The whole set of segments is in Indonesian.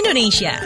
Indonesia.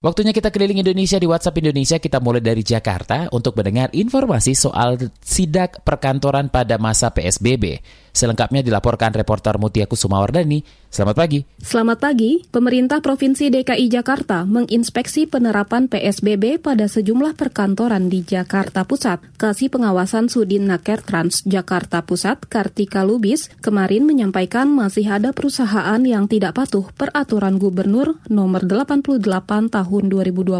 Waktunya kita keliling Indonesia di WhatsApp Indonesia. Kita mulai dari Jakarta untuk mendengar informasi soal sidak perkantoran pada masa PSBB. Selengkapnya dilaporkan reporter Mutia Kusumawardani. Selamat pagi. Selamat pagi. Pemerintah Provinsi DKI Jakarta menginspeksi penerapan PSBB pada sejumlah perkantoran di Jakarta Pusat. Kasih Pengawasan Sudin Naker Trans Jakarta Pusat, Kartika Lubis, kemarin menyampaikan masih ada perusahaan yang tidak patuh peraturan gubernur nomor 88 tahun 2020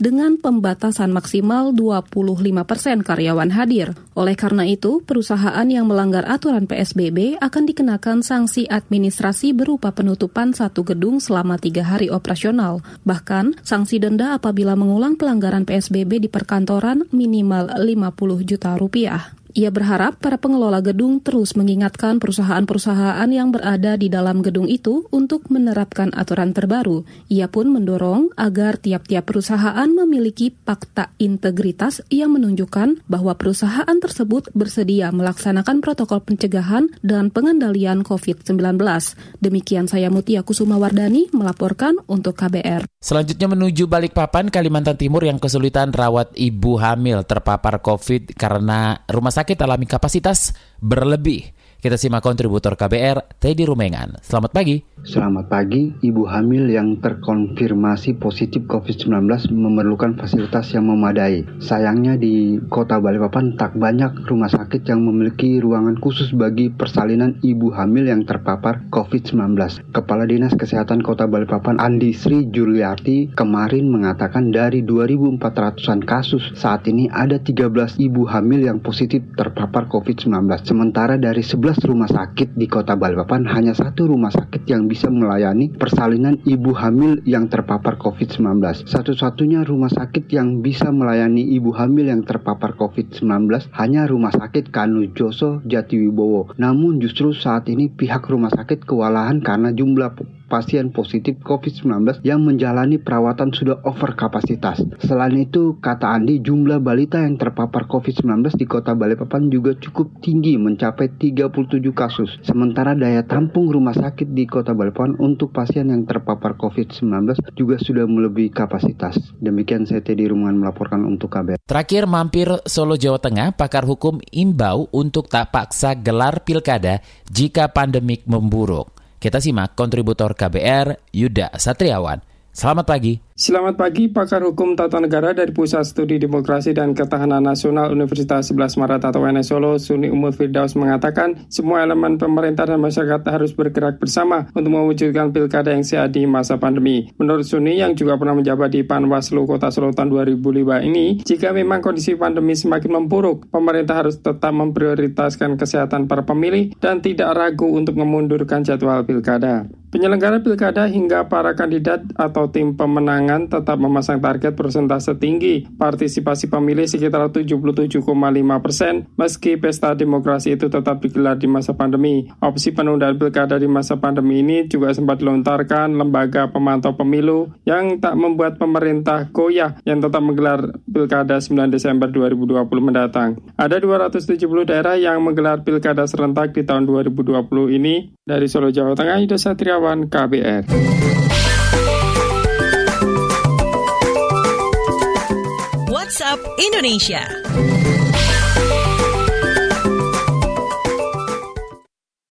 dengan pembatasan maksimal 25 persen karyawan hadir. Oleh karena itu, perusahaan yang melanggar aturan PSBB PSBB akan dikenakan sanksi administrasi berupa penutupan satu gedung selama tiga hari operasional. Bahkan, sanksi denda apabila mengulang pelanggaran PSBB di perkantoran minimal 50 juta rupiah. Ia berharap para pengelola gedung terus mengingatkan perusahaan-perusahaan yang berada di dalam gedung itu untuk menerapkan aturan terbaru. Ia pun mendorong agar tiap-tiap perusahaan memiliki fakta integritas yang menunjukkan bahwa perusahaan tersebut bersedia melaksanakan protokol pencegahan dan pengendalian COVID-19. Demikian saya Mutia Kusuma Wardani melaporkan untuk KBR. Selanjutnya menuju Balikpapan, Kalimantan Timur yang kesulitan rawat ibu hamil terpapar COVID karena rumah sakit sakit alami kapasitas berlebih. Kita simak kontributor KBR, Teddy Rumengan. Selamat pagi. Selamat pagi, ibu hamil yang terkonfirmasi positif COVID-19 memerlukan fasilitas yang memadai. Sayangnya di kota Balikpapan tak banyak rumah sakit yang memiliki ruangan khusus bagi persalinan ibu hamil yang terpapar COVID-19. Kepala Dinas Kesehatan Kota Balikpapan Andi Sri Juliarti kemarin mengatakan dari 2.400-an kasus saat ini ada 13 ibu hamil yang positif terpapar COVID-19. Sementara dari 11 rumah sakit di kota Balikpapan hanya satu rumah sakit yang bisa melayani persalinan ibu hamil yang terpapar COVID-19. Satu-satunya rumah sakit yang bisa melayani ibu hamil yang terpapar COVID-19 hanya rumah sakit Kanu Joso Jatiwibowo. Namun justru saat ini pihak rumah sakit kewalahan karena jumlah pasien positif COVID-19 yang menjalani perawatan sudah over kapasitas. Selain itu, kata Andi, jumlah balita yang terpapar COVID-19 di kota Balikpapan juga cukup tinggi mencapai 37 kasus. Sementara daya tampung rumah sakit di kota Balikpapan untuk pasien yang terpapar COVID-19 juga sudah melebihi kapasitas. Demikian saya Teddy Rumungan melaporkan untuk KBR. Terakhir mampir Solo Jawa Tengah, pakar hukum imbau untuk tak paksa gelar pilkada jika pandemik memburuk. Kita simak kontributor KBR Yuda Satriawan. Selamat pagi. Selamat pagi, pakar hukum tata negara dari Pusat Studi Demokrasi dan Ketahanan Nasional Universitas 11 Maret atau UNS Solo, Suni Umur Firdaus mengatakan semua elemen pemerintah dan masyarakat harus bergerak bersama untuk mewujudkan pilkada yang sehat di masa pandemi. Menurut Suni yang juga pernah menjabat di Panwaslu Kota Solo tahun 2005 ini, jika memang kondisi pandemi semakin memburuk, pemerintah harus tetap memprioritaskan kesehatan para pemilih dan tidak ragu untuk memundurkan jadwal pilkada. Penyelenggara pilkada hingga para kandidat atau tim pemenangan tetap memasang target persentase tinggi partisipasi pemilih sekitar 77,5 persen meski pesta demokrasi itu tetap digelar di masa pandemi. Opsi penundaan pilkada di masa pandemi ini juga sempat dilontarkan lembaga pemantau pemilu yang tak membuat pemerintah goyah yang tetap menggelar pilkada 9 Desember 2020 mendatang. Ada 270 daerah yang menggelar pilkada serentak di tahun 2020 ini. Dari Solo, Jawa Tengah, Yuda Satriawan KBR. WhatsApp Indonesia.